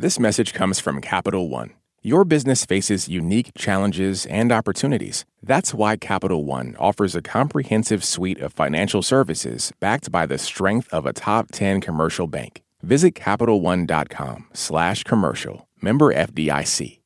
This message comes from Capital One. Your business faces unique challenges and opportunities. That's why Capital One offers a comprehensive suite of financial services backed by the strength of a top 10 commercial bank. Visit CapitalOne.com slash commercial. Member FDIC.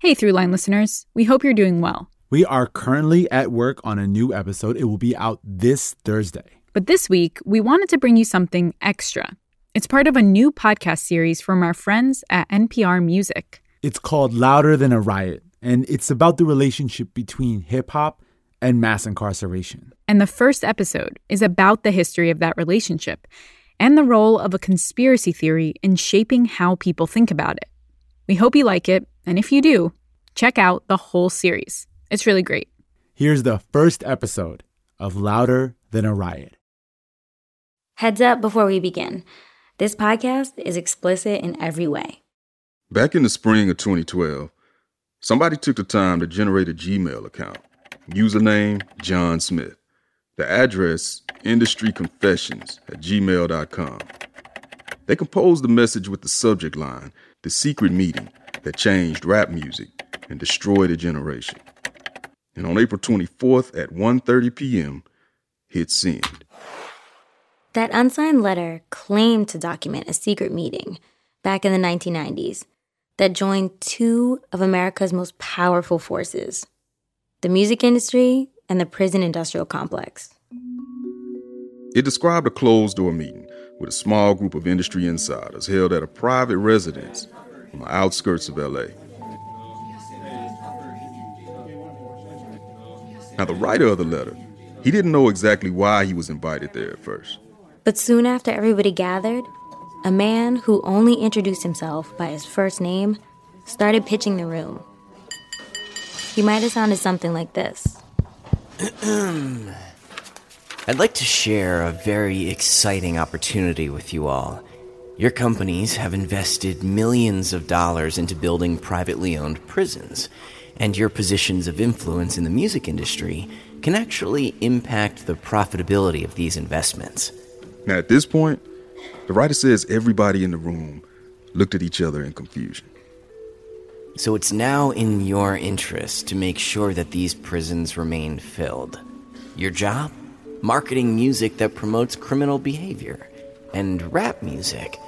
Hey, Throughline listeners. We hope you're doing well. We are currently at work on a new episode. It will be out this Thursday. But this week, we wanted to bring you something extra. It's part of a new podcast series from our friends at NPR Music. It's called Louder Than a Riot, and it's about the relationship between hip hop and mass incarceration. And the first episode is about the history of that relationship and the role of a conspiracy theory in shaping how people think about it. We hope you like it, and if you do, check out the whole series. It's really great. Here's the first episode of Louder Than a Riot. Heads up before we begin this podcast is explicit in every way. Back in the spring of 2012, somebody took the time to generate a Gmail account. Username John Smith. The address industryconfessions at gmail.com. They composed the message with the subject line The Secret Meeting that changed rap music and destroyed a generation. And on April 24th at 1:30 p.m., hit send. That unsigned letter claimed to document a secret meeting back in the 1990s that joined two of America's most powerful forces the music industry and the prison industrial complex. It described a closed door meeting with a small group of industry insiders held at a private residence on the outskirts of LA. Now, the writer of the letter, he didn't know exactly why he was invited there at first. But soon after everybody gathered, a man who only introduced himself by his first name started pitching the room. He might have sounded something like this. I'd like to share a very exciting opportunity with you all. Your companies have invested millions of dollars into building privately owned prisons, and your positions of influence in the music industry can actually impact the profitability of these investments. Now, at this point, the writer says everybody in the room looked at each other in confusion. So it's now in your interest to make sure that these prisons remain filled. Your job? Marketing music that promotes criminal behavior. And rap music.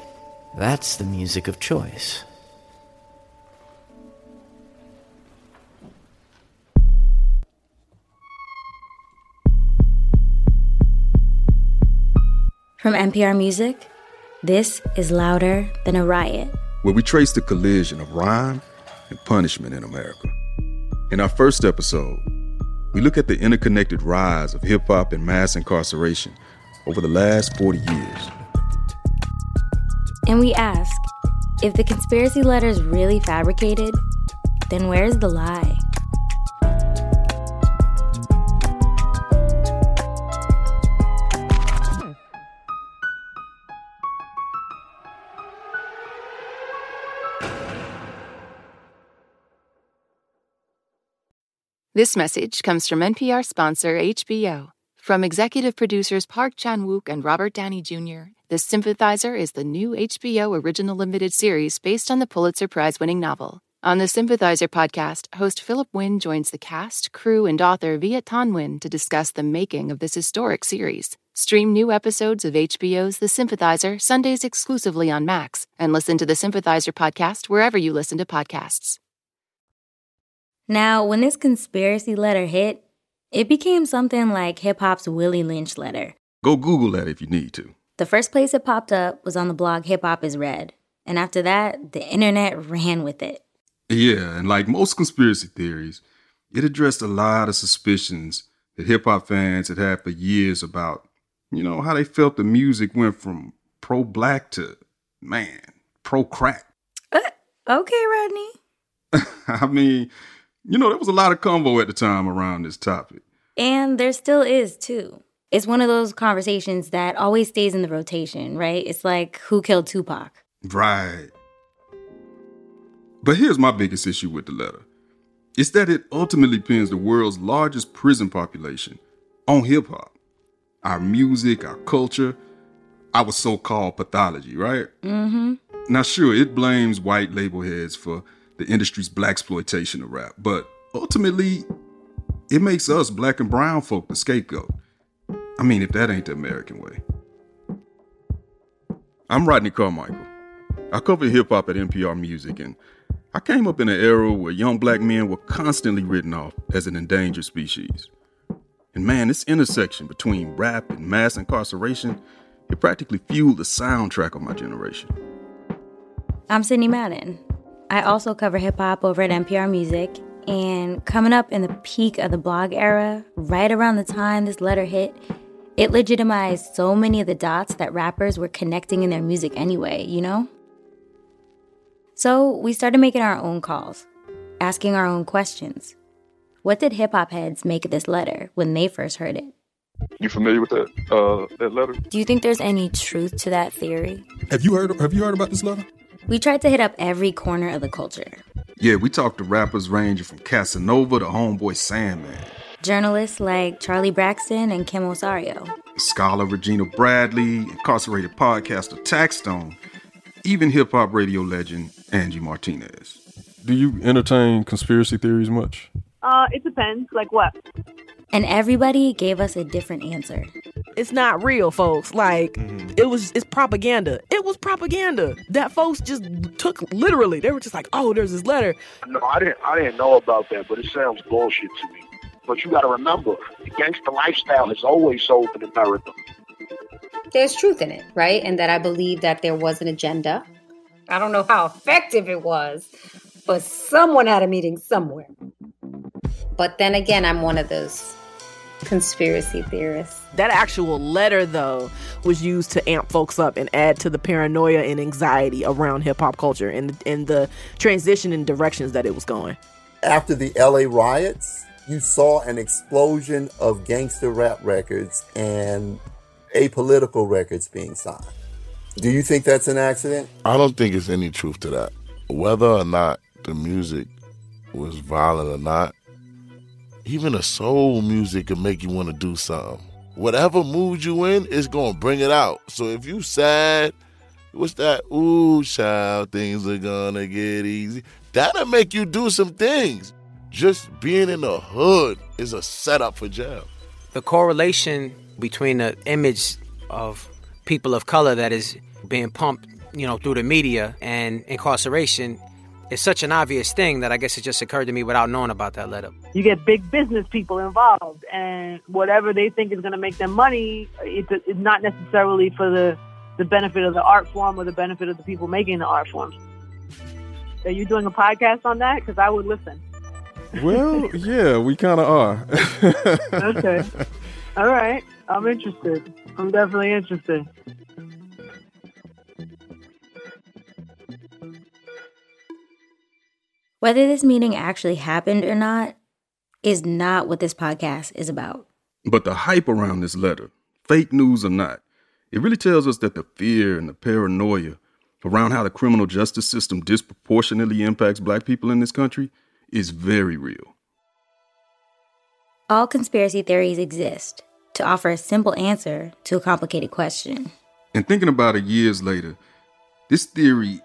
That's the music of choice. From NPR Music, this is Louder Than a Riot, where we trace the collision of rhyme and punishment in America. In our first episode, we look at the interconnected rise of hip hop and mass incarceration over the last 40 years. And we ask if the conspiracy letter is really fabricated, then where's the lie? This message comes from NPR sponsor HBO. From executive producers Park Chan Wook and Robert Downey Jr., The Sympathizer is the new HBO original limited series based on the Pulitzer Prize winning novel. On the Sympathizer podcast, host Philip Wynn joins the cast, crew, and author Viet Thanh Nguyen to discuss the making of this historic series. Stream new episodes of HBO's The Sympathizer Sundays exclusively on Max, and listen to the Sympathizer podcast wherever you listen to podcasts. Now, when this conspiracy letter hit, it became something like hip hop's Willie Lynch letter. Go Google that if you need to. The first place it popped up was on the blog Hip Hop is Red. And after that, the internet ran with it. Yeah, and like most conspiracy theories, it addressed a lot of suspicions that hip hop fans had had for years about, you know, how they felt the music went from pro black to, man, pro crack. Uh, okay, Rodney. I mean, you know, there was a lot of convo at the time around this topic. And there still is, too. It's one of those conversations that always stays in the rotation, right? It's like, who killed Tupac? Right. But here's my biggest issue with the letter it's that it ultimately pins the world's largest prison population on hip hop. Our music, our culture, our so called pathology, right? Mm hmm. Now, sure, it blames white label heads for the industry's black exploitation of rap, but ultimately, it makes us black and brown folk the scapegoat. I mean, if that ain't the American way. I'm Rodney Carmichael. I cover hip hop at NPR Music, and I came up in an era where young black men were constantly written off as an endangered species. And man, this intersection between rap and mass incarceration, it practically fueled the soundtrack of my generation. I'm Sidney Madden. I also cover hip hop over at NPR Music, and coming up in the peak of the blog era, right around the time this letter hit, it legitimized so many of the dots that rappers were connecting in their music anyway, you know? So we started making our own calls, asking our own questions. What did hip hop heads make of this letter when they first heard it? You familiar with that uh, that letter? Do you think there's any truth to that theory? Have you heard Have you heard about this letter? We tried to hit up every corner of the culture. Yeah, we talked to rappers ranging from Casanova to Homeboy Sandman. Journalists like Charlie Braxton and Kim Osorio. Scholar Regina Bradley, incarcerated podcaster Taxstone, even hip hop radio legend Angie Martinez. Do you entertain conspiracy theories much? Uh, it depends. Like what? And everybody gave us a different answer. It's not real, folks. Like mm-hmm. it was it's propaganda. It was propaganda. That folks just took literally. They were just like, "Oh, there's this letter." No, I didn't I didn't know about that, but it sounds bullshit to me. But you got to remember, the gangster lifestyle has always sold in America. There's truth in it, right? And that I believe that there was an agenda. I don't know how effective it was, but someone had a meeting somewhere. But then again, I'm one of those conspiracy theorists. That actual letter, though, was used to amp folks up and add to the paranoia and anxiety around hip hop culture and, and the transition in directions that it was going. After the LA riots, you saw an explosion of gangster rap records and apolitical records being signed. Do you think that's an accident? I don't think it's any truth to that. Whether or not the music was violent or not, even a soul music can make you want to do something. Whatever mood you in, it's gonna bring it out. So if you sad, what's that? Ooh, child, things are gonna get easy. That'll make you do some things. Just being in the hood is a setup for jail. The correlation between the image of people of color that is being pumped, you know, through the media and incarceration it's such an obvious thing that I guess it just occurred to me without knowing about that letter. You get big business people involved, and whatever they think is going to make them money, it's, it's not necessarily for the, the benefit of the art form or the benefit of the people making the art forms. Are you doing a podcast on that? Because I would listen. Well, yeah, we kind of are. okay. All right. I'm interested. I'm definitely interested. Whether this meeting actually happened or not is not what this podcast is about. But the hype around this letter, fake news or not, it really tells us that the fear and the paranoia around how the criminal justice system disproportionately impacts black people in this country is very real. All conspiracy theories exist to offer a simple answer to a complicated question. And thinking about it years later, this theory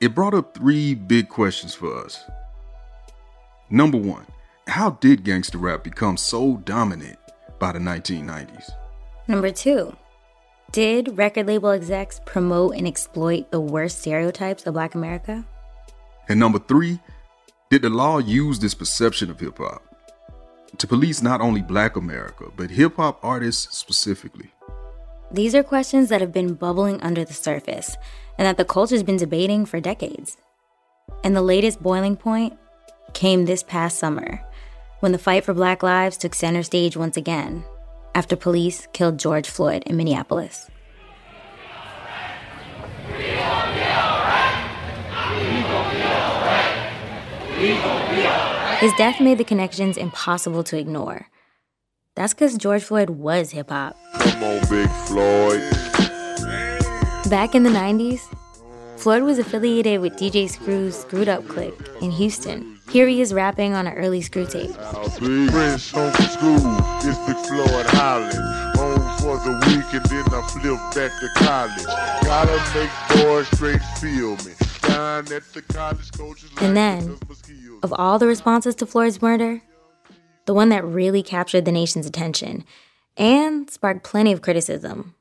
it brought up three big questions for us. Number one, how did gangster rap become so dominant by the 1990s? Number two, did record label execs promote and exploit the worst stereotypes of Black America? And number three, did the law use this perception of hip hop to police not only Black America, but hip hop artists specifically? These are questions that have been bubbling under the surface and that the culture's been debating for decades. And the latest boiling point came this past summer when the fight for Black lives took center stage once again after police killed George Floyd in Minneapolis. His death made the connections impossible to ignore. That's because George Floyd was hip hop. Come on, Big Floyd. Back in the 90s, Floyd was affiliated with DJ Screw's Screwed Up Click in Houston. Here he is rapping on an early Screw tape. for the week and then I flip back to college. Gotta make boys straight feel me. Down at the college coaches. And then, of all the responses to Floyd's murder, the one that really captured the nation's attention and sparked plenty of criticism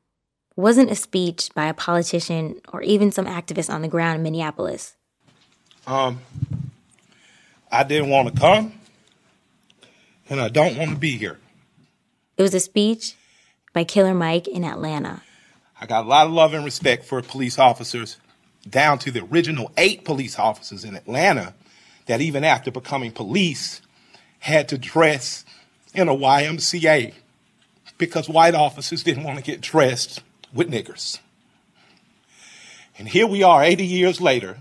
wasn't a speech by a politician or even some activist on the ground in Minneapolis. Um, I didn't want to come, and I don't want to be here. It was a speech by Killer Mike in Atlanta. I got a lot of love and respect for police officers, down to the original eight police officers in Atlanta that even after becoming police had to dress in a YMCA because white officers didn't want to get dressed with niggers. And here we are 80 years later.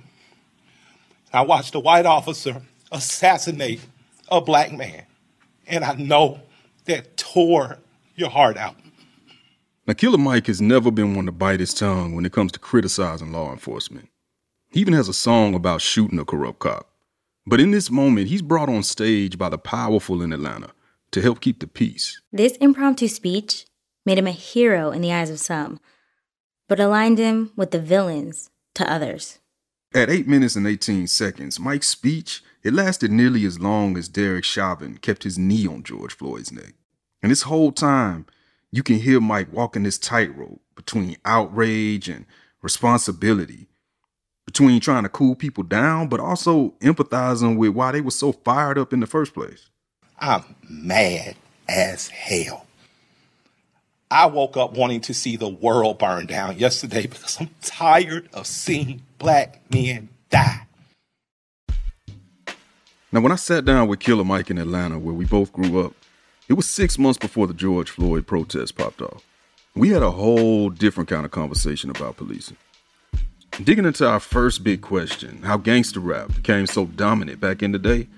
I watched a white officer assassinate a black man. And I know that tore your heart out. Now, Killer Mike has never been one to bite his tongue when it comes to criticizing law enforcement. He even has a song about shooting a corrupt cop. But in this moment, he's brought on stage by the powerful in Atlanta to help keep the peace. This impromptu speech made him a hero in the eyes of some, but aligned him with the villains to others. At 8 minutes and 18 seconds, Mike's speech, it lasted nearly as long as Derek Chauvin kept his knee on George Floyd's neck. And this whole time, you can hear Mike walking this tightrope between outrage and responsibility, between trying to cool people down, but also empathizing with why they were so fired up in the first place. I'm mad as hell. I woke up wanting to see the world burn down yesterday because I'm tired of seeing black men die. Now, when I sat down with Killer Mike in Atlanta, where we both grew up, it was six months before the George Floyd protest popped off. We had a whole different kind of conversation about policing. Digging into our first big question, how gangster rap became so dominant back in the day,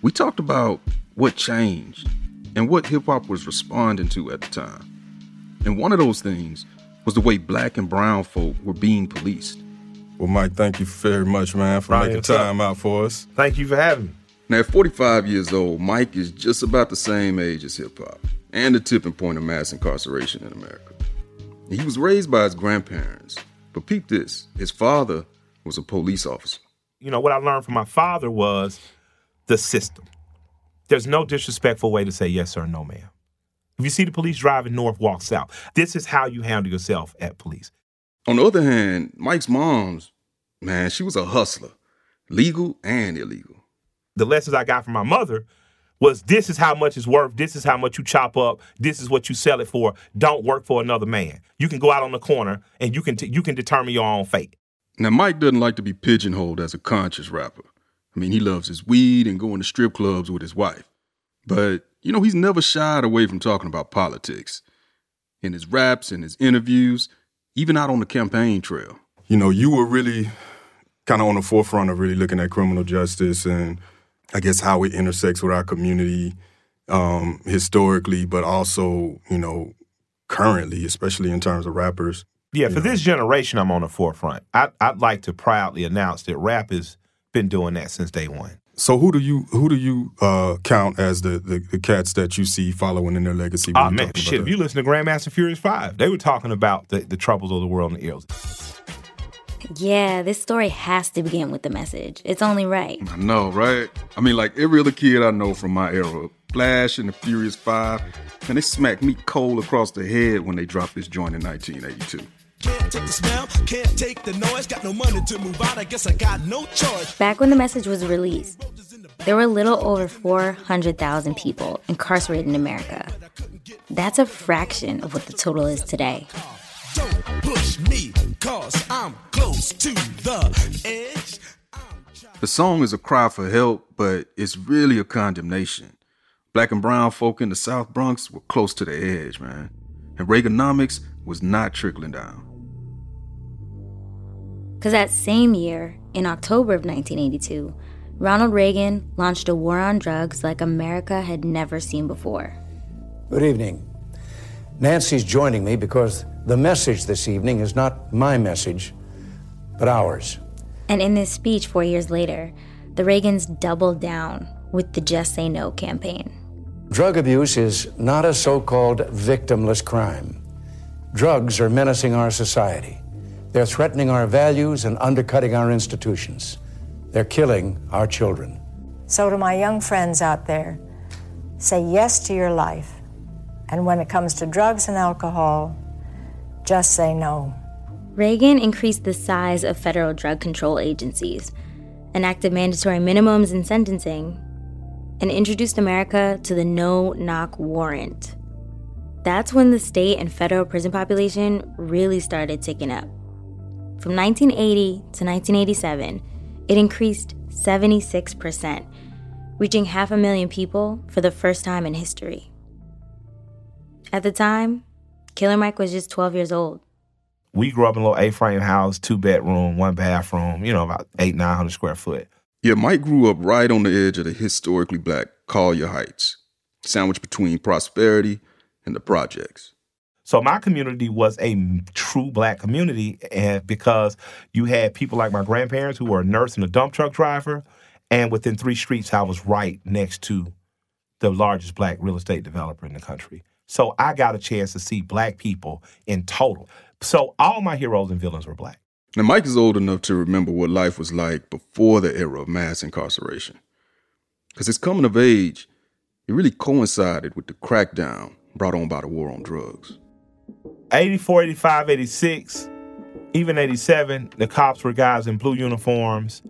we talked about what changed and what hip hop was responding to at the time. And one of those things was the way black and brown folk were being policed. Well, Mike, thank you very much, man, for Ryan, making what's up? time out for us. Thank you for having me. Now, at 45 years old, Mike is just about the same age as hip hop and the tipping point of mass incarceration in America. He was raised by his grandparents, but peep this his father was a police officer. You know, what I learned from my father was the system. There's no disrespectful way to say yes or no ma'am. If you see the police driving north, walk south. This is how you handle yourself at police. On the other hand, Mike's mom's, man, she was a hustler, legal and illegal. The lessons I got from my mother was this is how much it's worth. This is how much you chop up. This is what you sell it for. Don't work for another man. You can go out on the corner and you can t- you can determine your own fate. Now, Mike doesn't like to be pigeonholed as a conscious rapper. I mean, he loves his weed and going to strip clubs with his wife. But, you know, he's never shied away from talking about politics. In his raps and his interviews, even out on the campaign trail. You know, you were really kind of on the forefront of really looking at criminal justice and I guess how it intersects with our community um, historically, but also, you know, currently, especially in terms of rappers. Yeah, for this generation, I'm on the forefront. I, I'd like to proudly announce that rap has been doing that since day one. So who do you who do you uh, count as the, the the cats that you see following in their legacy? when Oh man, shit! If you listen to Grandmaster Furious Five, they were talking about the, the troubles of the world and the ills. Yeah, this story has to begin with the message. It's only right. I know, right? I mean, like every other kid I know from my era, Flash and the Furious Five, and they smacked me cold across the head when they dropped this joint in 1982. Can't take the smell, can't take the noise. Got no money to move out, I guess I got no choice. Back when the message was released, there were a little over 400,000 people incarcerated in America. That's a fraction of what the total is today. Don't push me, cause I'm close to the edge. The song is a cry for help, but it's really a condemnation. Black and brown folk in the South Bronx were close to the edge, man. And Reaganomics was not trickling down. Because that same year, in October of 1982, Ronald Reagan launched a war on drugs like America had never seen before. Good evening. Nancy's joining me because the message this evening is not my message, but ours. And in this speech four years later, the Reagans doubled down with the Just Say No campaign. Drug abuse is not a so called victimless crime. Drugs are menacing our society. They're threatening our values and undercutting our institutions. They're killing our children. So, to my young friends out there, say yes to your life. And when it comes to drugs and alcohol, just say no. Reagan increased the size of federal drug control agencies, enacted mandatory minimums in sentencing, and introduced America to the no knock warrant. That's when the state and federal prison population really started ticking up. From 1980 to 1987, it increased 76%, reaching half a million people for the first time in history. At the time, Killer Mike was just 12 years old. We grew up in a little A-frame house, two bedroom, one bathroom, you know, about eight, 900 square foot. Yeah, Mike grew up right on the edge of the historically black Collier Heights, sandwiched between prosperity and the projects. So my community was a true black community, and because you had people like my grandparents who were a nurse and a dump truck driver, and within three streets, I was right next to the largest black real estate developer in the country. So I got a chance to see black people in total. So all my heroes and villains were black. Now, Mike is old enough to remember what life was like before the era of mass incarceration. Because his coming of age, it really coincided with the crackdown brought on by the war on drugs. 84, 85, 86, even 87, the cops were guys in blue uniforms.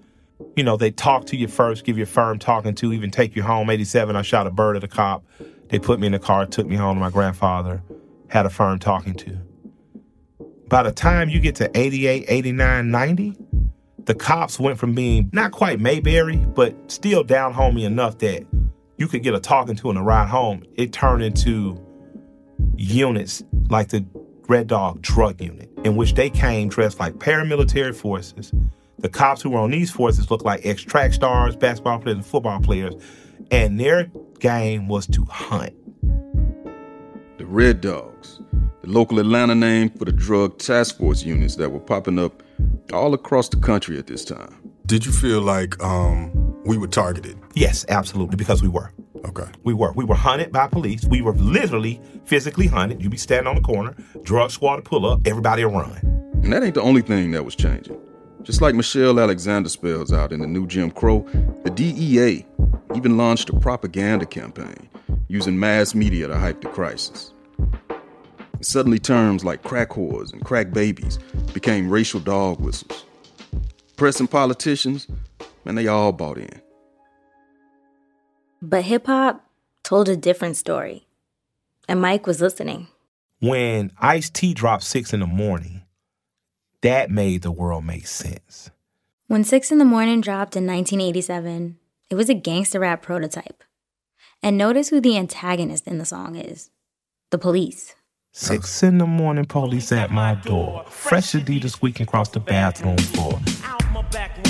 You know, they talk to you first, give you a firm talking to, even take you home. 87, I shot a bird at a cop. They put me in the car, took me home to my grandfather, had a firm talking to. By the time you get to 88, 89, 90, the cops went from being not quite Mayberry, but still down homey enough that you could get a talking to and a ride home. It turned into units like the Red Dog Drug Unit, in which they came dressed like paramilitary forces. The cops who were on these forces looked like ex track stars, basketball players, and football players, and their game was to hunt. The Red Dogs, the local Atlanta name for the drug task force units that were popping up all across the country at this time. Did you feel like um, we were targeted? Yes, absolutely, because we were. Okay. We were. We were hunted by police. We were literally physically hunted. You'd be standing on the corner, drug squad pull up, everybody would run. And that ain't the only thing that was changing. Just like Michelle Alexander spells out in the new Jim Crow, the DEA even launched a propaganda campaign using mass media to hype the crisis. And suddenly, terms like crack whores and crack babies became racial dog whistles. Press and politicians, man, they all bought in. But hip hop told a different story. And Mike was listening. When Ice T dropped six in the morning, that made the world make sense. When Six in the Morning dropped in 1987, it was a gangster rap prototype. And notice who the antagonist in the song is the police. Six in the morning, police at my door. Fresh Adidas squeaking across the bathroom floor. Out my back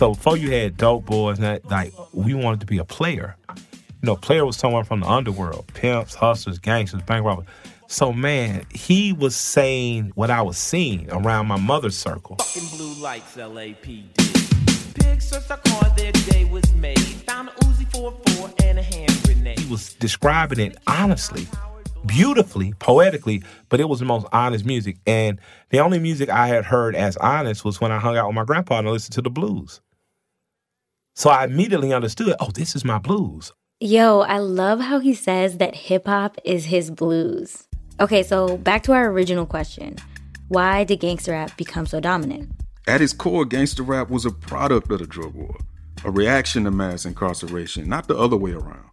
So before you had dope boys, that like we wanted to be a player. You know, player was someone from the underworld, pimps, hustlers, gangsters, bank robbers. So man, he was saying what I was seeing around my mother's circle. Fucking blue lights, LAPD. Searched our car, their day was made. Found a Uzi 44 and a hand grenade. He was describing it honestly, beautifully, poetically, but it was the most honest music. And the only music I had heard as honest was when I hung out with my grandpa and I listened to the blues. So I immediately understood, oh, this is my blues. Yo, I love how he says that hip hop is his blues. Okay, so back to our original question Why did gangster rap become so dominant? At its core, gangster rap was a product of the drug war, a reaction to mass incarceration, not the other way around.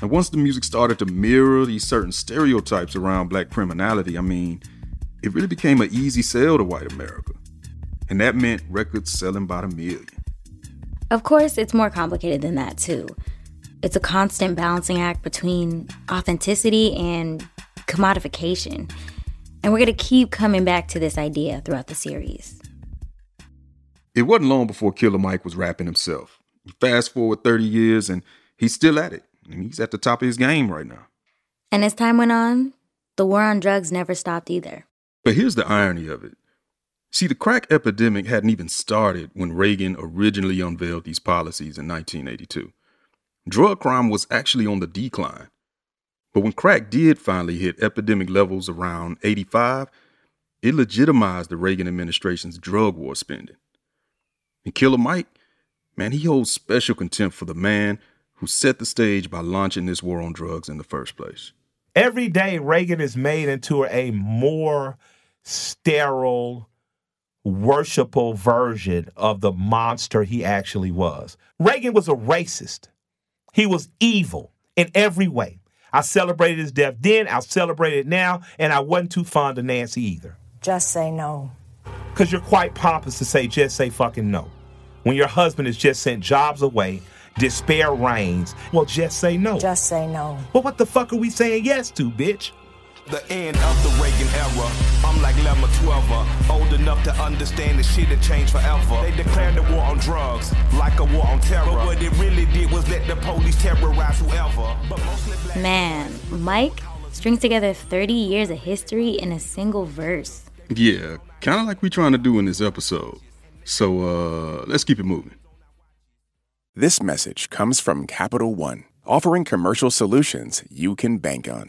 And once the music started to mirror these certain stereotypes around black criminality, I mean, it really became an easy sell to white America. And that meant records selling by the million. Of course, it's more complicated than that, too. It's a constant balancing act between authenticity and commodification. And we're going to keep coming back to this idea throughout the series. It wasn't long before Killer Mike was rapping himself. Fast forward 30 years, and he's still at it. And he's at the top of his game right now. And as time went on, the war on drugs never stopped either. But here's the irony of it. See, the crack epidemic hadn't even started when Reagan originally unveiled these policies in 1982. drug crime was actually on the decline. But when crack did finally hit epidemic levels around 85, it legitimized the Reagan administration's drug war spending. And Killer Mike, man, he holds special contempt for the man who set the stage by launching this war on drugs in the first place. Every day, Reagan is made into a more sterile, worshipful version of the monster he actually was. Reagan was a racist. He was evil in every way. I celebrated his death then, I'll celebrate it now, and I wasn't too fond of Nancy either. Just say no. Because you're quite pompous to say just say fucking no. When your husband has just sent jobs away, despair reigns, well, just say no. Just say no. Well, what the fuck are we saying yes to, bitch? The end of the Reagan era. I'm like Lemma 12, old enough to understand the shit had changed forever. They declared the war on drugs like a war on terror. But what it really did was let the police terrorize whoever. But Man, Mike strings together 30 years of history in a single verse. Yeah, kind of like we trying to do in this episode. So uh, let's keep it moving. This message comes from Capital One, offering commercial solutions you can bank on.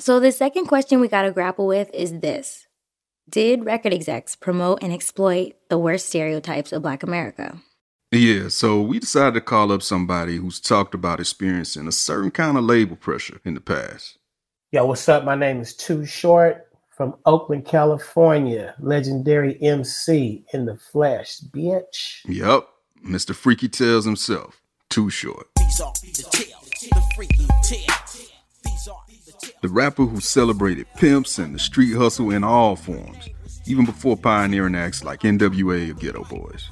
So, the second question we got to grapple with is this Did record execs promote and exploit the worst stereotypes of Black America? Yeah, so we decided to call up somebody who's talked about experiencing a certain kind of label pressure in the past. Yo, what's up? My name is Too Short from Oakland, California. Legendary MC in the flesh, bitch. Yep, Mr. Freaky Tales himself, Too Short. The rapper who celebrated pimps and the street hustle in all forms, even before pioneering acts like NWA or Geto Boys.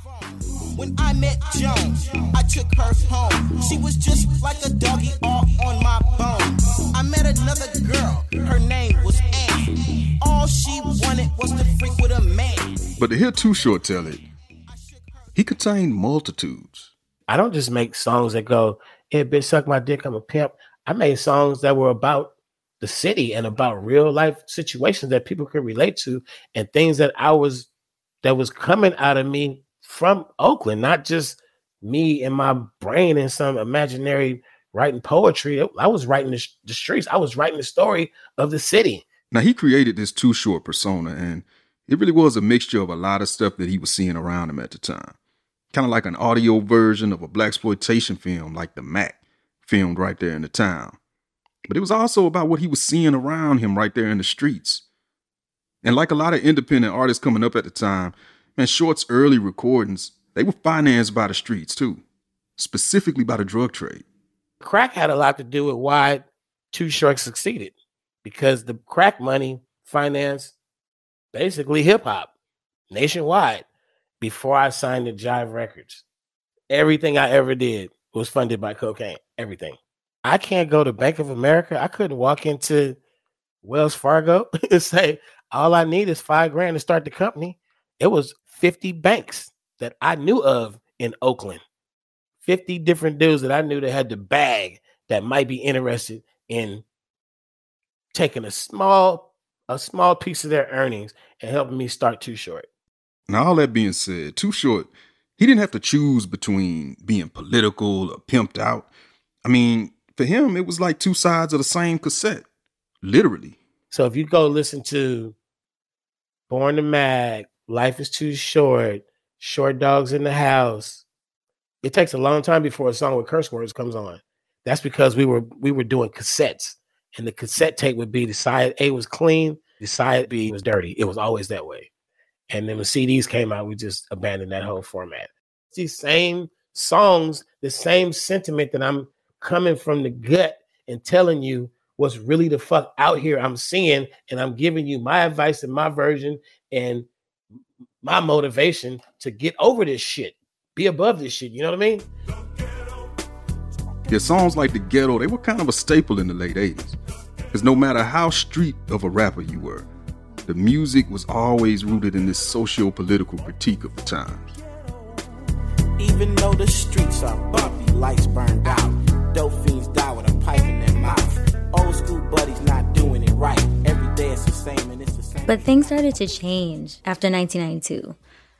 When I met Joan, I took her home. She was just like a doggy all on my bone. I met another girl, her name was Ann. All she wanted was to freak with a man. But to hear Too Short tell it, he contained multitudes. I don't just make songs that go, "Hey, bitch, suck my dick, I'm a pimp." I made songs that were about the city and about real life situations that people could relate to, and things that I was that was coming out of me from Oakland, not just me and my brain in some imaginary writing poetry. I was writing the, the streets. I was writing the story of the city. Now he created this Too Short persona, and it really was a mixture of a lot of stuff that he was seeing around him at the time. Kind of like an audio version of a blaxploitation film, like The Mack, filmed right there in the town. But it was also about what he was seeing around him right there in the streets. And like a lot of independent artists coming up at the time, man, Short's early recordings, they were financed by the streets too, specifically by the drug trade. Crack had a lot to do with why Too Short succeeded because the crack money financed basically hip hop nationwide before I signed to Jive Records. Everything I ever did was funded by cocaine. Everything. I can't go to Bank of America. I couldn't walk into Wells Fargo and say, all I need is five grand to start the company. It was 50 banks that I knew of in Oakland. 50 different dudes that I knew that had the bag that might be interested in taking a small a small piece of their earnings and helping me start Too Short. Now, all that being said, Too Short, he didn't have to choose between being political or pimped out. I mean, for him, it was like two sides of the same cassette, literally. So if you go listen to Born to Mack, Life is Too Short, Short Dogs in the House, it takes a long time before a song with curse words comes on. That's because we were we were doing cassettes, and the cassette tape would be the side A was clean, the side B was dirty. It was always that way. And then when CDs came out, we just abandoned that whole format. These same songs, the same sentiment that I'm coming from the gut and telling you what's really the fuck out here I'm seeing, and I'm giving you my advice and my version and my motivation to get over this shit, be above this shit. You know what I mean? Yeah, songs like The Ghetto, they were kind of a staple in the late 80s. Because no matter how street of a rapper you were, the music was always rooted in this socio political critique of the times. Even though the streets are bumpy, lights burned out. Dope fiends die with a pipe in their mouth. Old school buddies not doing it right. Every day it's the same and it's the same. But things started to change after 1992,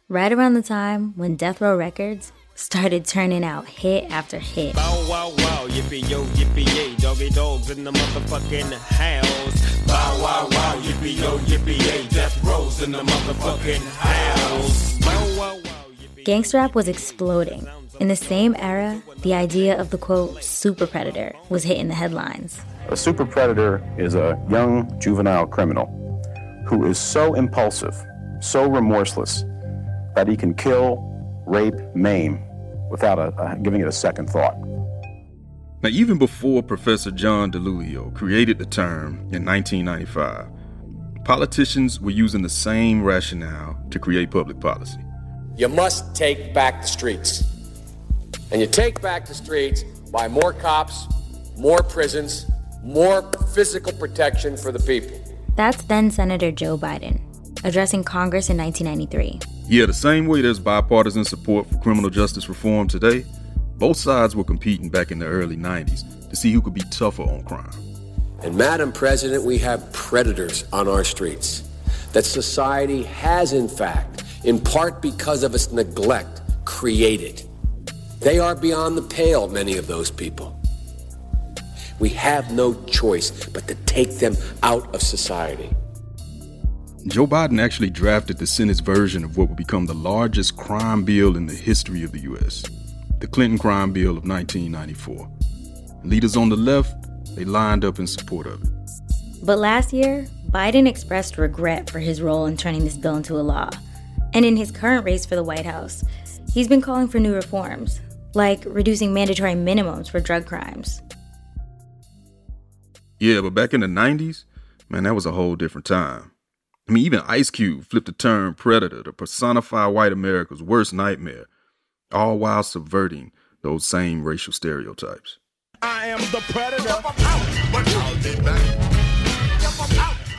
right around the time when Death Row Records started turning out hit after hit. Bow wow wow, yippee yo, yippee yay, doggy dogs in the motherfucking house. Bow wow wow, yippee yo, yippee yay, death rows in the motherfucking house. Bow wow wow. Rap was exploding. In the same era, the idea of the quote, super predator was hitting the headlines. A super predator is a young juvenile criminal who is so impulsive, so remorseless, that he can kill, rape, maim without a, a, giving it a second thought. Now, even before Professor John DiIulio created the term in 1995, politicians were using the same rationale to create public policy. You must take back the streets. And you take back the streets by more cops, more prisons, more physical protection for the people. That's then Senator Joe Biden addressing Congress in 1993. Yeah, the same way there's bipartisan support for criminal justice reform today, both sides were competing back in the early 90s to see who could be tougher on crime. And, Madam President, we have predators on our streets that society has, in fact, in part because of its neglect, created. They are beyond the pale, many of those people. We have no choice but to take them out of society. Joe Biden actually drafted the Senate's version of what would become the largest crime bill in the history of the U.S. the Clinton Crime Bill of 1994. Leaders on the left, they lined up in support of it. But last year, Biden expressed regret for his role in turning this bill into a law. And in his current race for the White House, he's been calling for new reforms, like reducing mandatory minimums for drug crimes. Yeah, but back in the 90s, man, that was a whole different time. I mean, even Ice Cube flipped the term predator to personify white America's worst nightmare, all while subverting those same racial stereotypes. I am the predator.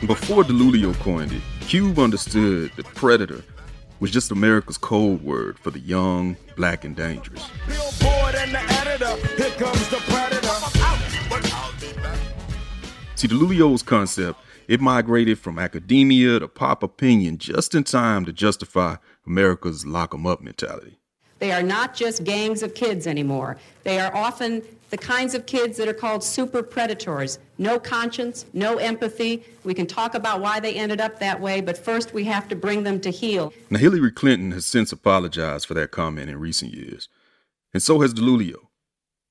Before DiIulio coined it, Cube understood the predator was just America's code word for the young, black, and dangerous. And the editor, here comes the predator. See, DiIulio's concept, it migrated from academia to pop opinion just in time to justify America's lock 'em up mentality. They are not just gangs of kids anymore. They are often the kinds of kids that are called super predators. No conscience, no empathy. We can talk about why they ended up that way, but first we have to bring them to heel. Now, Hillary Clinton has since apologized for that comment in recent years, and so has DiIulio.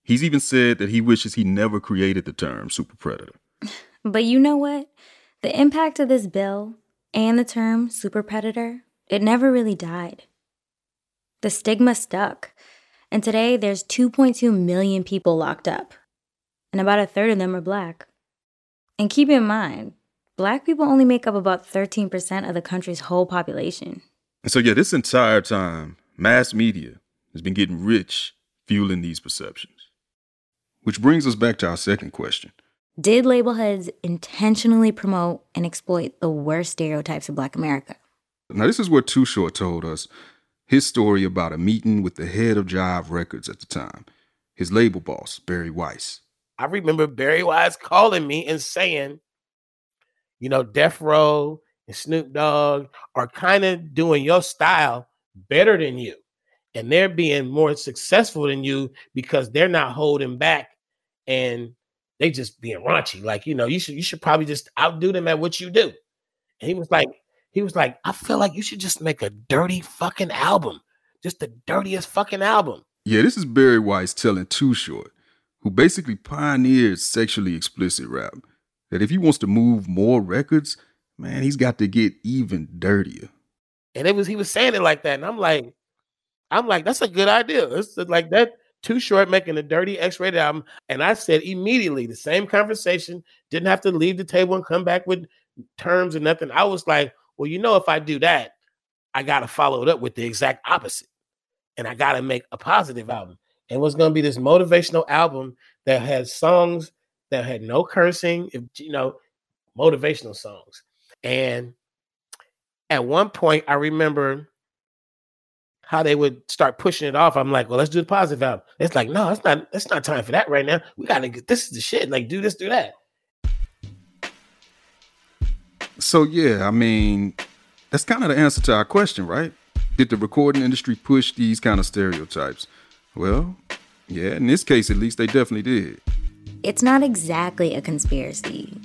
He's even said that he wishes he never created the term super predator. But you know what? The impact of this bill and the term super predator, it never really died. The stigma stuck. And today there's 2.2 million people locked up, and about a third of them are black. And keep in mind, black people only make up about 13% of the country's whole population. And so, yeah, this entire time, mass media has been getting rich fueling these perceptions. Which brings us back to our second question Did label heads intentionally promote and exploit the worst stereotypes of black America? Now, this is what Too Short told us his story about a meeting with the head of Jive Records at the time, his label boss, Barry Weiss. I remember Barry Weiss calling me and saying, you know, Death Row and Snoop Dogg are kind of doing your style better than you. And they're being more successful than you because they're not holding back and they just being raunchy. Like, you know, you should you should probably just outdo them at what you do. And he was like, he was like, I feel like you should just make a dirty fucking album. Just the dirtiest fucking album. Yeah, this is Barry Weiss telling Too Short, who basically pioneered sexually explicit rap, that if he wants to move more records, man, he's got to get even dirtier. And it was he was saying it like that. And I'm like, I'm like, that's a good idea. It's like that Too Short making a dirty X-rated album. And I said immediately, the same conversation, didn't have to leave the table and come back with terms and nothing. I was like, well, you know, if I do that, I got to follow it up with the exact opposite. And I got to make a positive album. and was going to be this motivational album that had songs that had no cursing, if you know, motivational songs. And at one point, I remember how they would start pushing it off. I'm like, well, let's do the positive album. It's like, no, it's not. It's not time for that right now. We gotta get this is the shit. Like, do this, do that. So yeah, I mean, that's kind of the answer to our question, right? Did the recording industry push these kind of stereotypes? Well, yeah, in this case at least they definitely did. It's not exactly a conspiracy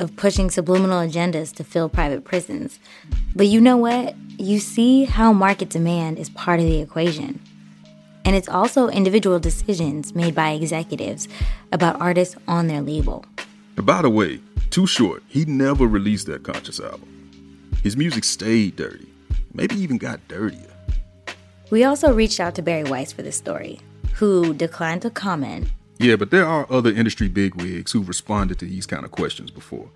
of pushing subliminal agendas to fill private prisons. But you know what? You see how market demand is part of the equation. And it's also individual decisions made by executives about artists on their label. By the way, Too Short, he never released that conscious album. His music stayed dirty, maybe even got dirtier. We also reached out to Barry Weiss for this story, who declined to comment yeah, but there are other industry bigwigs who've responded to these kind of questions before.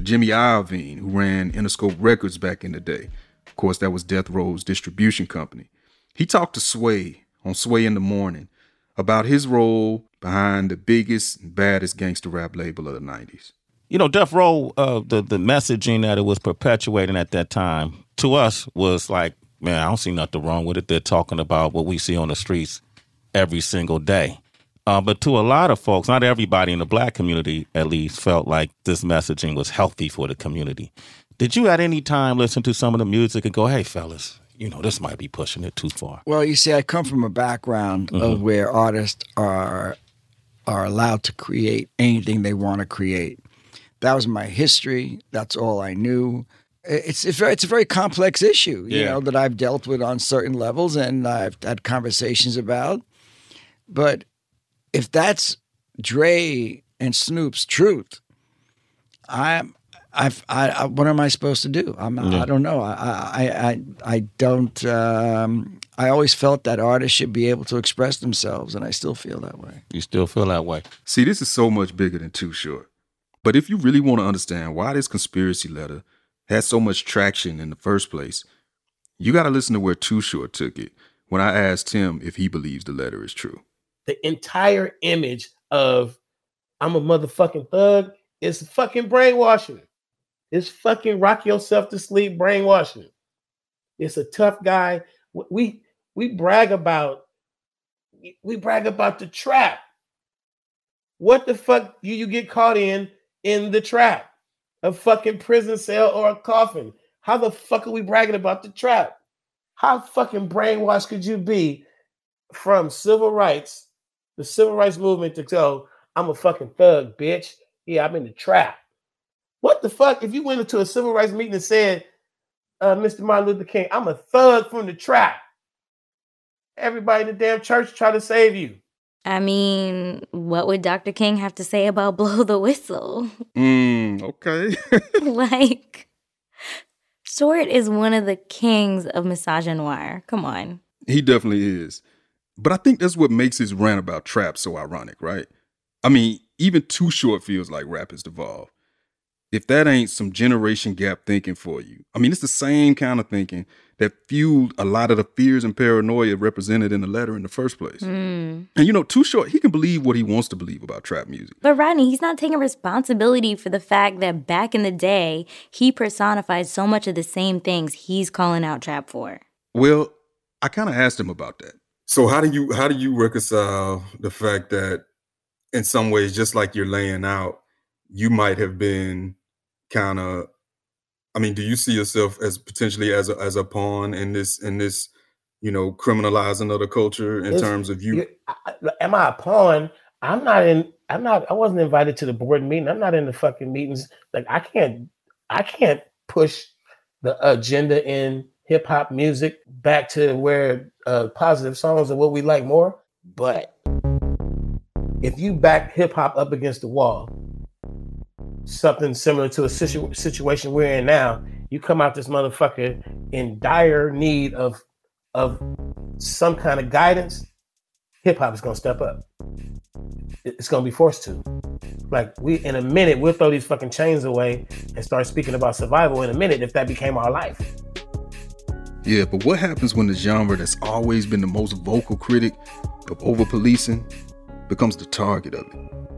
Jimmy Iovine, who ran Interscope Records back in the day. Of course, that was Death Row's distribution company. He talked to Sway on Sway in the Morning about his role behind the biggest and baddest gangster rap label of the 90s. You know, Death Row, uh, the, the messaging that it was perpetuating at that time to us was like, man, I don't see nothing wrong with it. They're talking about what we see on the streets every single day. Uh, but to a lot of folks, not everybody in the black community at least felt like this messaging was healthy for the community. Did you at any time listen to some of the music and go, hey, fellas, you know, this might be pushing it too far? Well, you see, I come from a background mm-hmm. of where artists are are allowed to create anything they want to create. That was my history. That's all I knew. It's it's, very, it's a very complex issue, you yeah. know, that I've dealt with on certain levels and I've had conversations about. But if that's Dre and Snoop's truth, I'm I've, I, I, what am I supposed to do? I'm, yeah. I don't know. I, I, I, I don't. Um, I always felt that artists should be able to express themselves, and I still feel that way. You still feel that way. See, this is so much bigger than Too Short. But if you really want to understand why this conspiracy letter had so much traction in the first place, you got to listen to where Too Short took it when I asked him if he believes the letter is true the entire image of I'm a motherfucking thug is fucking brainwashing. It's fucking rock yourself to sleep brainwashing. It's a tough guy. We we brag about we brag about the trap. What the fuck do you get caught in in the trap? A fucking prison cell or a coffin? How the fuck are we bragging about the trap? How fucking brainwashed could you be from civil rights the civil rights movement to go, I'm a fucking thug, bitch. Yeah, I'm in the trap. What the fuck? If you went into a civil rights meeting and said, uh, Mr. Martin Luther King, I'm a thug from the trap. Everybody in the damn church try to save you. I mean, what would Dr. King have to say about blow the whistle? Mm, okay. like, Short is one of the kings of misogynoir. Come on. He definitely is. But I think that's what makes his rant about trap so ironic, right? I mean, even Too Short feels like rap has devolved. If that ain't some generation gap thinking for you, I mean, it's the same kind of thinking that fueled a lot of the fears and paranoia represented in the letter in the first place. Mm. And you know, Too Short, he can believe what he wants to believe about trap music. But Rodney, he's not taking responsibility for the fact that back in the day, he personified so much of the same things he's calling out trap for. Well, I kind of asked him about that. So how do you how do you reconcile the fact that in some ways, just like you're laying out, you might have been kind of I mean, do you see yourself as potentially as a as a pawn in this in this, you know, criminalizing of the culture in it's, terms of you? Am I a pawn? I'm not in. I'm not. I wasn't invited to the board meeting. I'm not in the fucking meetings. Like I can't. I can't push the agenda in hip hop music back to where uh, positive songs are what we like more. But if you back hip hop up against the wall, something similar to a situ- situation we're in now, you come out this motherfucker in dire need of of some kind of guidance. Hip hop is gonna step up. It's gonna be forced to. Like we in a minute, we'll throw these fucking chains away and start speaking about survival in a minute if that became our life. Yeah, but what happens when the genre that's always been the most vocal critic of over policing becomes the target of it?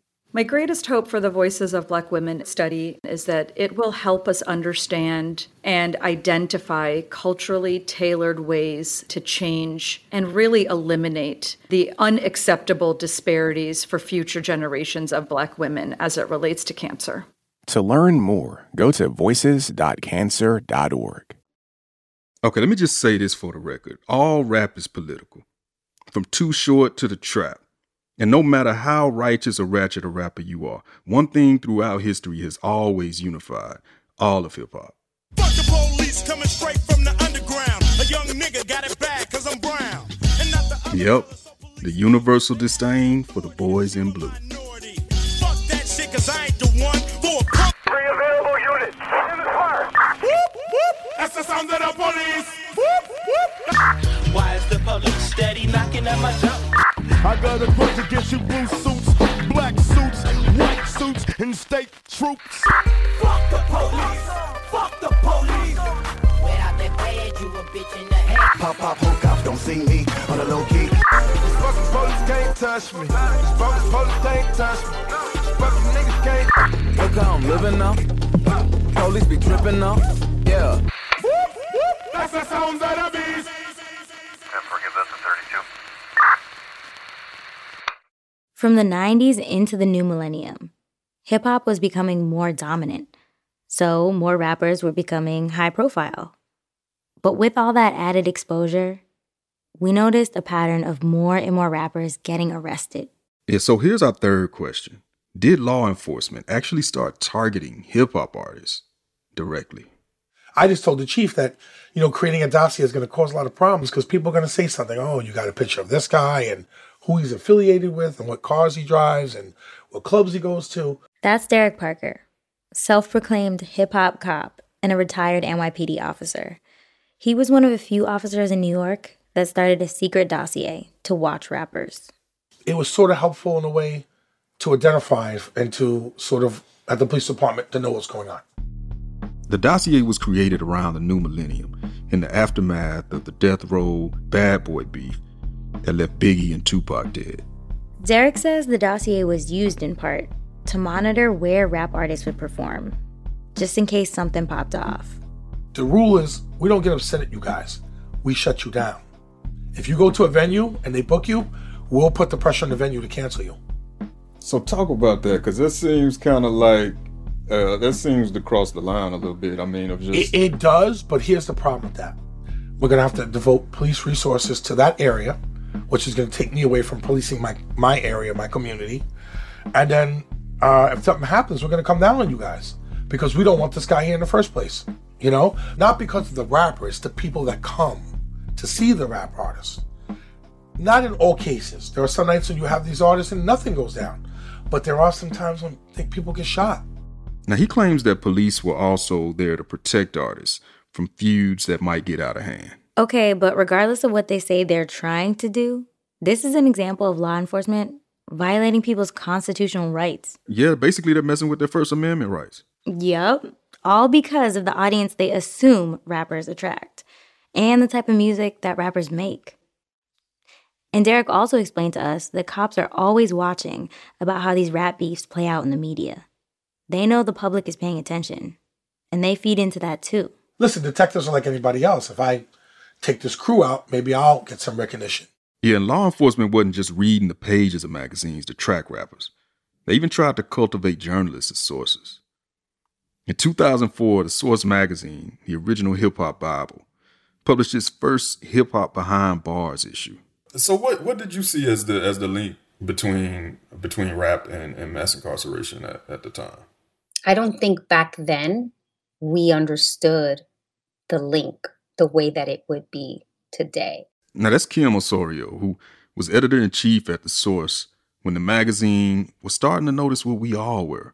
My greatest hope for the Voices of Black Women study is that it will help us understand and identify culturally tailored ways to change and really eliminate the unacceptable disparities for future generations of Black women as it relates to cancer. To learn more, go to voices.cancer.org. Okay, let me just say this for the record. All rap is political, from Too Short to the trap. And no matter how righteous or ratchet a rapper you are, one thing throughout history has always unified all of hip hop. Fuck the police coming straight from the underground. A young nigga got it bad cause I'm brown. And not the Yep, the universal disdain for the boys in blue. fuck that shit cause I ain't the one for a pump. Three available units. In the fire. Whoop, whoop. That's the sound of the police. Whoop, whoop. Why is the police steady knocking at my door? I got a grudge against you blue suits, black suits, white suits, and state troops. Fuck the police! Fuck the police! Without that badge, you a bitch in the head. Pop, pop, hook up, don't see me on the low key. These fucking police can't touch me. These fucking police can't touch me. These fucking niggas can't. Look how I'm living now. Police be tripping now. Yeah. That's the sound of the beast. From the 90s into the new millennium, hip hop was becoming more dominant. So more rappers were becoming high profile. But with all that added exposure, we noticed a pattern of more and more rappers getting arrested. Yeah, so here's our third question Did law enforcement actually start targeting hip hop artists directly? I just told the chief that, you know, creating a dossier is going to cause a lot of problems because people are going to say something. Oh, you got a picture of this guy and who he's affiliated with and what cars he drives and what clubs he goes to. That's Derek Parker, self proclaimed hip hop cop and a retired NYPD officer. He was one of a few officers in New York that started a secret dossier to watch rappers. It was sort of helpful in a way to identify and to sort of, at the police department, to know what's going on. The dossier was created around the new millennium in the aftermath of the death row bad boy beef that left Biggie and Tupac dead. Derek says the dossier was used in part to monitor where rap artists would perform, just in case something popped off. The rule is we don't get upset at you guys. We shut you down. If you go to a venue and they book you, we'll put the pressure on the venue to cancel you. So talk about that because that seems kind of like uh, that seems to cross the line a little bit. I mean, of just It, it does, but here's the problem with that. We're going to have to devote police resources to that area, which is going to take me away from policing my, my area, my community. And then uh, if something happens, we're going to come down on you guys because we don't want this guy here in the first place. You know, not because of the rapper, it's the people that come to see the rap artist. Not in all cases. There are some nights when you have these artists and nothing goes down, but there are some times when people get shot. Now, he claims that police were also there to protect artists from feuds that might get out of hand. Okay, but regardless of what they say they're trying to do, this is an example of law enforcement violating people's constitutional rights. Yeah, basically, they're messing with their First Amendment rights. Yup. All because of the audience they assume rappers attract and the type of music that rappers make. And Derek also explained to us that cops are always watching about how these rap beefs play out in the media. They know the public is paying attention, and they feed into that too. Listen, detectives are like anybody else. If I take this crew out, maybe I'll get some recognition. Yeah, and law enforcement wasn't just reading the pages of magazines to track rappers. They even tried to cultivate journalists as sources. In 2004, the Source magazine, the original hip hop Bible, published its first hip hop behind bars issue. So what what did you see as the as the link between between rap and, and mass incarceration at, at the time? I don't think back then we understood the link the way that it would be today. Now that's Kim Osorio, who was editor in chief at The Source when the magazine was starting to notice what we all were.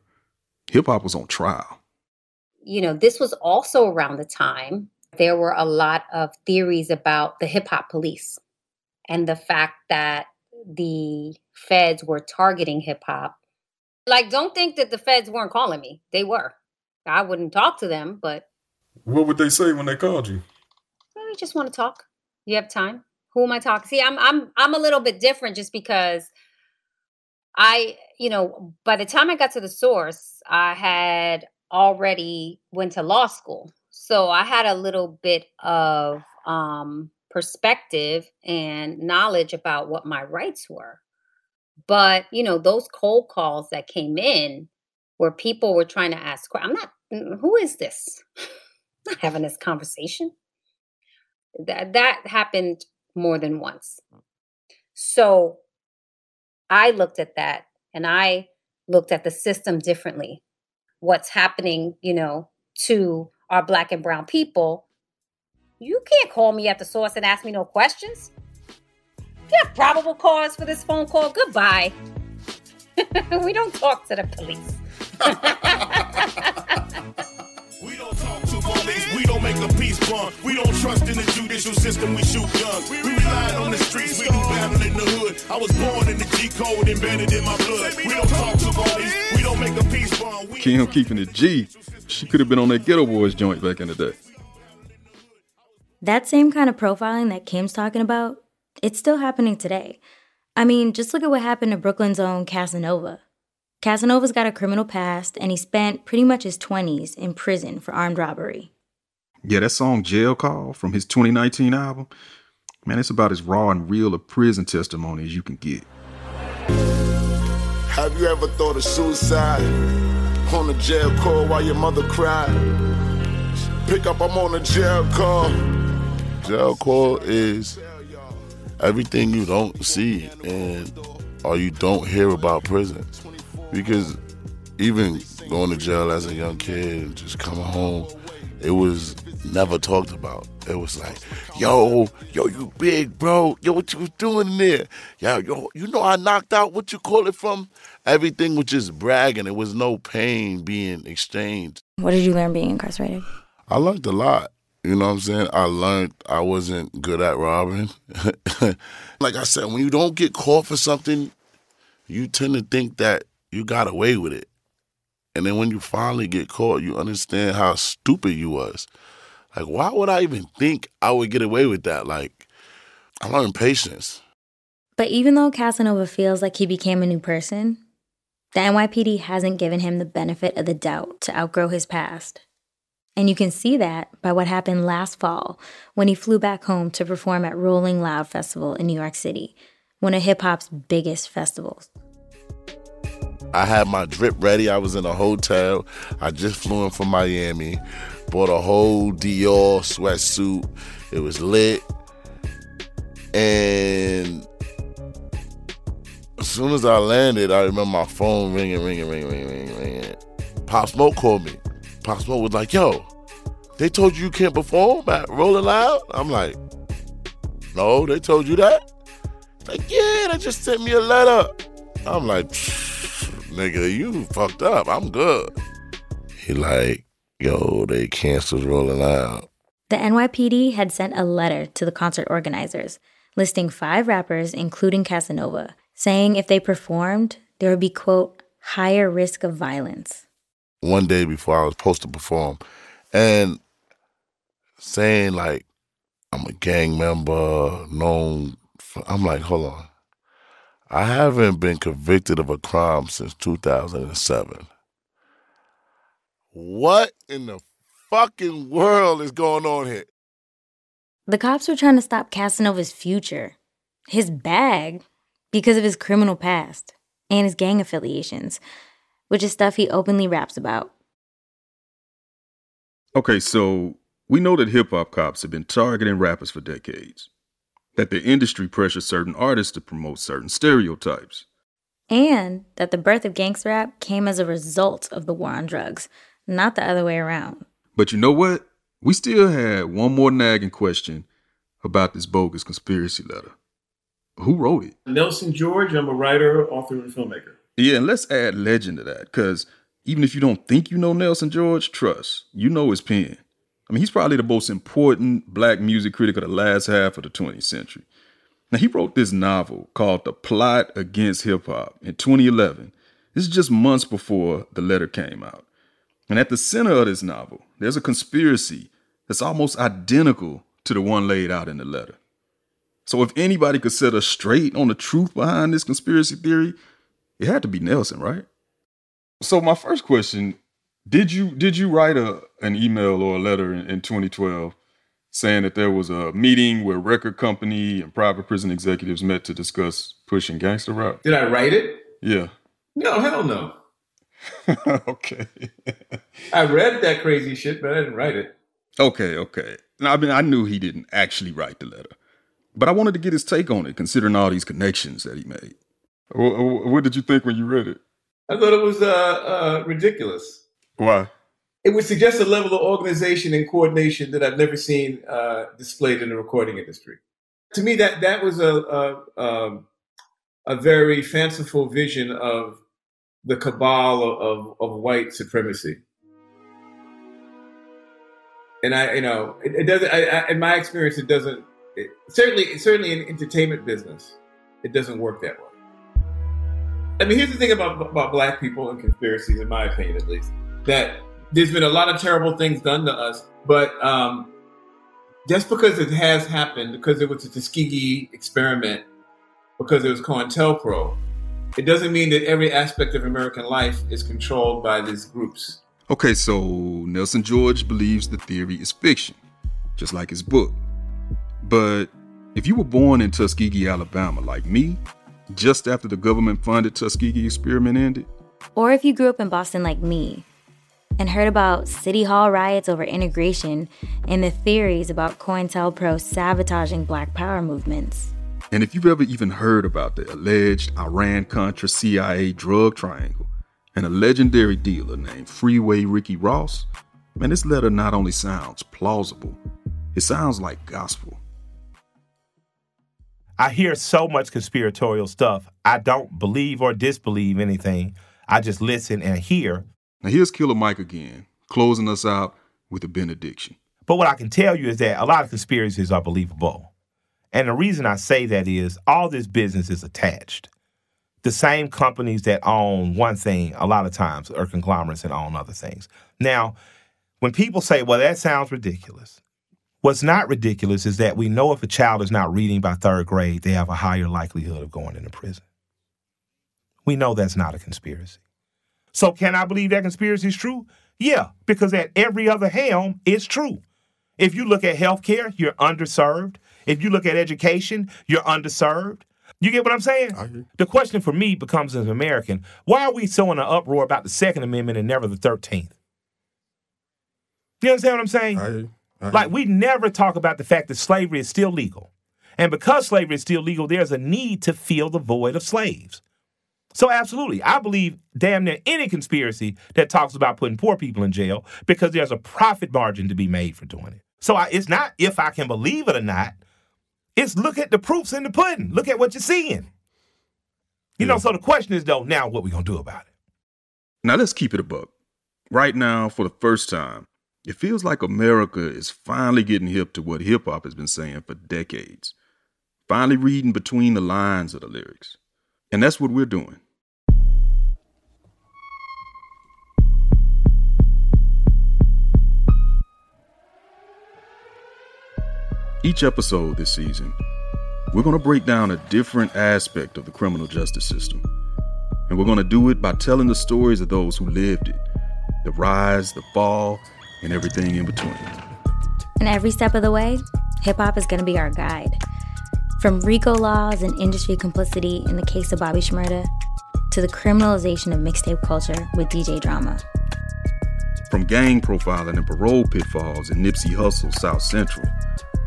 Hip hop was on trial. You know, this was also around the time there were a lot of theories about the hip hop police and the fact that the feds were targeting hip hop. Like, don't think that the feds weren't calling me. They were. I wouldn't talk to them, but. What would they say when they called you? We just want to talk. You have time? Who am I talking? See, I'm I'm I'm a little bit different just because I, you know, by the time I got to the source, I had already went to law school. So I had a little bit of um perspective and knowledge about what my rights were. But, you know, those cold calls that came in where people were trying to ask, I'm not, who is this? I'm not having this conversation. That, that happened more than once. So I looked at that and I looked at the system differently. What's happening, you know, to our black and brown people. You can't call me at the source and ask me no questions. You have probable cause for this phone call. Goodbye. we don't talk to the police. we don't talk to police. We don't make a peace bond. We don't trust in the judicial system. We shoot guns. We rely on the streets. We do battle in the hood. I was born in the G code embedded in my blood. We don't talk to police. We don't make a peace bond. We Kim keeping it G. She could have been on that Geto Boys joint back in the day. That same kind of profiling that Kim's talking about, it's still happening today. I mean, just look at what happened to Brooklyn's own Casanova. Casanova's got a criminal past, and he spent pretty much his 20s in prison for armed robbery. Yeah, that song Jail Call from his 2019 album, man, it's about as raw and real a prison testimony as you can get. Have you ever thought of suicide? On a jail call while your mother cried? Pick up, I'm on a jail call. Jail call is everything you don't see and or you don't hear about prison. Because even going to jail as a young kid and just coming home, it was never talked about. It was like, yo, yo, you big bro. Yo, what you was doing in there? Yo, yo, you know I knocked out what you call it from? Everything was just bragging. There was no pain being exchanged. What did you learn being incarcerated? I learned a lot. You know what I'm saying? I learned I wasn't good at robbing. like I said, when you don't get caught for something, you tend to think that you got away with it. And then when you finally get caught, you understand how stupid you was. Like, why would I even think I would get away with that? Like, I learned patience. But even though Casanova feels like he became a new person, the NYPD hasn't given him the benefit of the doubt to outgrow his past. And you can see that by what happened last fall when he flew back home to perform at Rolling Loud Festival in New York City, one of hip hop's biggest festivals. I had my drip ready. I was in a hotel. I just flew in from Miami, bought a whole Dior sweatsuit. It was lit. And as soon as I landed, I remember my phone ringing, ringing, ringing, ringing, ringing. Pop Smoke called me. Pop Smoke was like, yo, they told you you can't perform at Rolling Loud? I'm like, no, they told you that? Like, yeah, they just sent me a letter. I'm like, nigga, you fucked up. I'm good. He like, yo, they canceled Rolling Loud. The NYPD had sent a letter to the concert organizers listing five rappers, including Casanova, saying if they performed, there would be, quote, higher risk of violence. One day before I was supposed to perform, and saying like, I'm a gang member, known. For, I'm like, hold on. I haven't been convicted of a crime since 2007. What in the fucking world is going on here? The cops were trying to stop Casanova's future, his bag, because of his criminal past and his gang affiliations, which is stuff he openly raps about. Okay, so we know that hip hop cops have been targeting rappers for decades that the industry pressures certain artists to promote certain stereotypes. And that the birth of gangster rap came as a result of the war on drugs, not the other way around. But you know what? We still had one more nagging question about this bogus conspiracy letter. who wrote it? Nelson George. I'm a writer, author, and filmmaker. Yeah, and let's add legend to that, because even if you don't think you know Nelson George, trust, you know his pen. I mean, he's probably the most important black music critic of the last half of the 20th century. Now, he wrote this novel called The Plot Against Hip Hop in 2011. This is just months before the letter came out. And at the center of this novel, there's a conspiracy that's almost identical to the one laid out in the letter. So if anybody could set us straight on the truth behind this conspiracy theory, it had to be Nelson, right? So my first question, did you did you write a an email or a letter in, in 2012 saying that there was a meeting where record company and private prison executives met to discuss pushing gangster rap? Did I write it? Yeah. No, hell no. okay. I read that crazy shit, but I didn't write it. Okay, okay. Now, I mean, I knew he didn't actually write the letter, but I wanted to get his take on it, considering all these connections that he made. What, what did you think when you read it? I thought it was uh, uh, ridiculous. Why? It would suggest a level of organization and coordination that I've never seen uh, displayed in the recording industry. To me, that that was a a, um, a very fanciful vision of the cabal of, of, of white supremacy. And I, you know, it, it doesn't. I, I, in my experience, it doesn't. It, certainly, certainly in entertainment business, it doesn't work that way. I mean, here's the thing about about black people and conspiracies, in my opinion, at least, that there's been a lot of terrible things done to us, but um, just because it has happened, because it was a Tuskegee experiment, because it was COINTELPRO, it doesn't mean that every aspect of American life is controlled by these groups. Okay, so Nelson George believes the theory is fiction, just like his book. But if you were born in Tuskegee, Alabama, like me, just after the government funded Tuskegee experiment ended, Or if you grew up in Boston like me and heard about City Hall riots over integration and the theories about COINTELPRO sabotaging black power movements. And if you've ever even heard about the alleged Iran Contra CIA drug triangle and a legendary dealer named Freeway Ricky Ross, man, this letter not only sounds plausible, it sounds like gospel. I hear so much conspiratorial stuff. I don't believe or disbelieve anything. I just listen and hear. Now here's Killer Mike again, closing us out with a benediction. But what I can tell you is that a lot of conspiracies are believable. And the reason I say that is all this business is attached. The same companies that own one thing, a lot of times, are conglomerates and own other things. Now, when people say, well, that sounds ridiculous, what's not ridiculous is that we know if a child is not reading by third grade, they have a higher likelihood of going into prison. We know that's not a conspiracy. So, can I believe that conspiracy is true? Yeah, because at every other helm, it's true. If you look at healthcare, you're underserved. If you look at education, you're underserved. You get what I'm saying? The question for me becomes as an American, why are we so in an uproar about the Second Amendment and never the 13th? You understand what I'm saying? Like, we never talk about the fact that slavery is still legal. And because slavery is still legal, there's a need to fill the void of slaves. So, absolutely, I believe damn near any conspiracy that talks about putting poor people in jail because there's a profit margin to be made for doing it. So, I, it's not if I can believe it or not, it's look at the proofs in the pudding. Look at what you're seeing. You know, so the question is, though, now what we going to do about it? Now let's keep it a buck. Right now, for the first time, it feels like America is finally getting hip to what hip hop has been saying for decades. Finally reading between the lines of the lyrics. And that's what we're doing. Each episode this season, we're going to break down a different aspect of the criminal justice system. And we're going to do it by telling the stories of those who lived it the rise, the fall, and everything in between. And every step of the way, hip hop is going to be our guide. From RICO laws and industry complicity in the case of Bobby Shmurda to the criminalization of mixtape culture with DJ Drama. From gang profiling and parole pitfalls in Nipsey Hussle's South Central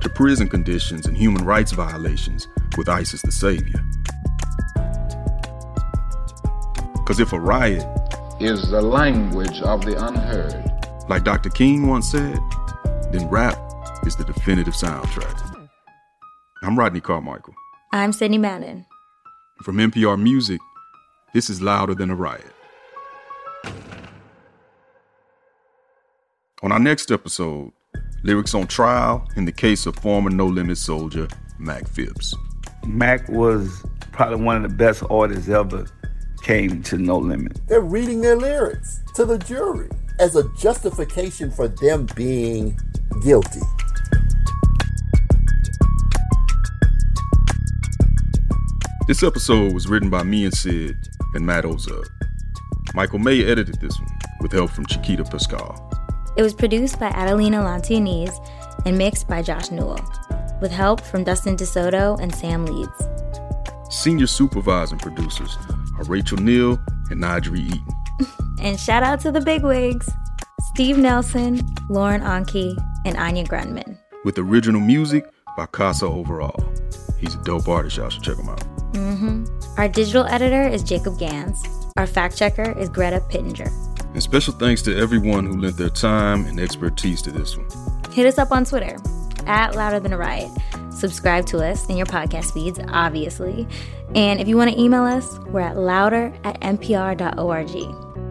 to prison conditions and human rights violations with ISIS the Savior. Because if a riot is the language of the unheard, like Dr. King once said, then rap is the definitive soundtrack. I'm Rodney Carmichael. I'm Sidney Madden. From NPR Music, this is Louder Than a Riot. On our next episode, lyrics on trial in the case of former No Limit soldier Mac Phipps. Mac was probably one of the best artists ever came to No Limit. They're reading their lyrics to the jury as a justification for them being guilty. This episode was written by me and Sid and Matt Ozug. Michael May edited this one with help from Chiquita Paschal. It was produced by Adelina Lancianese and mixed by Josh Newell, with help from Dustin DeSoto and Sam Leeds. Senior supervising producers are Rachel Neal and Nadri Eaton. And shout out to the bigwigs Steve Nelson, Lauren Onkey, and Anya Grundmann. With original music by Kassa Overall. He's a dope artist, y'all should check him out. Mm-hmm. Our digital editor is Jacob Gans. Our fact checker is Greta Pittenger. And special thanks to everyone who lent their time and expertise to this one. Hit us up on Twitter at Louder Than a Riot. Subscribe to us in your podcast feeds, obviously. And if you want to email us, we're at louder at npr.org.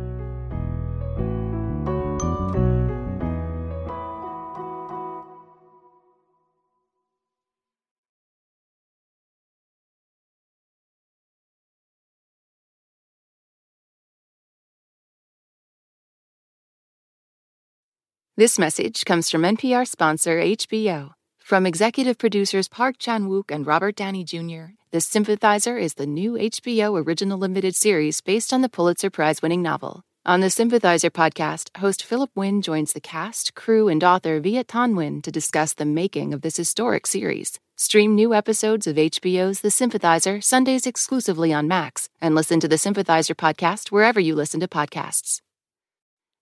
This message comes from NPR sponsor HBO. From executive producers Park Chan Wook and Robert Downey Jr., The Sympathizer is the new HBO original limited series based on the Pulitzer Prize winning novel. On the Sympathizer podcast, host Philip Wynn joins the cast, crew, and author Viet Thanh Nguyen to discuss the making of this historic series. Stream new episodes of HBO's The Sympathizer Sundays exclusively on Max, and listen to the Sympathizer podcast wherever you listen to podcasts.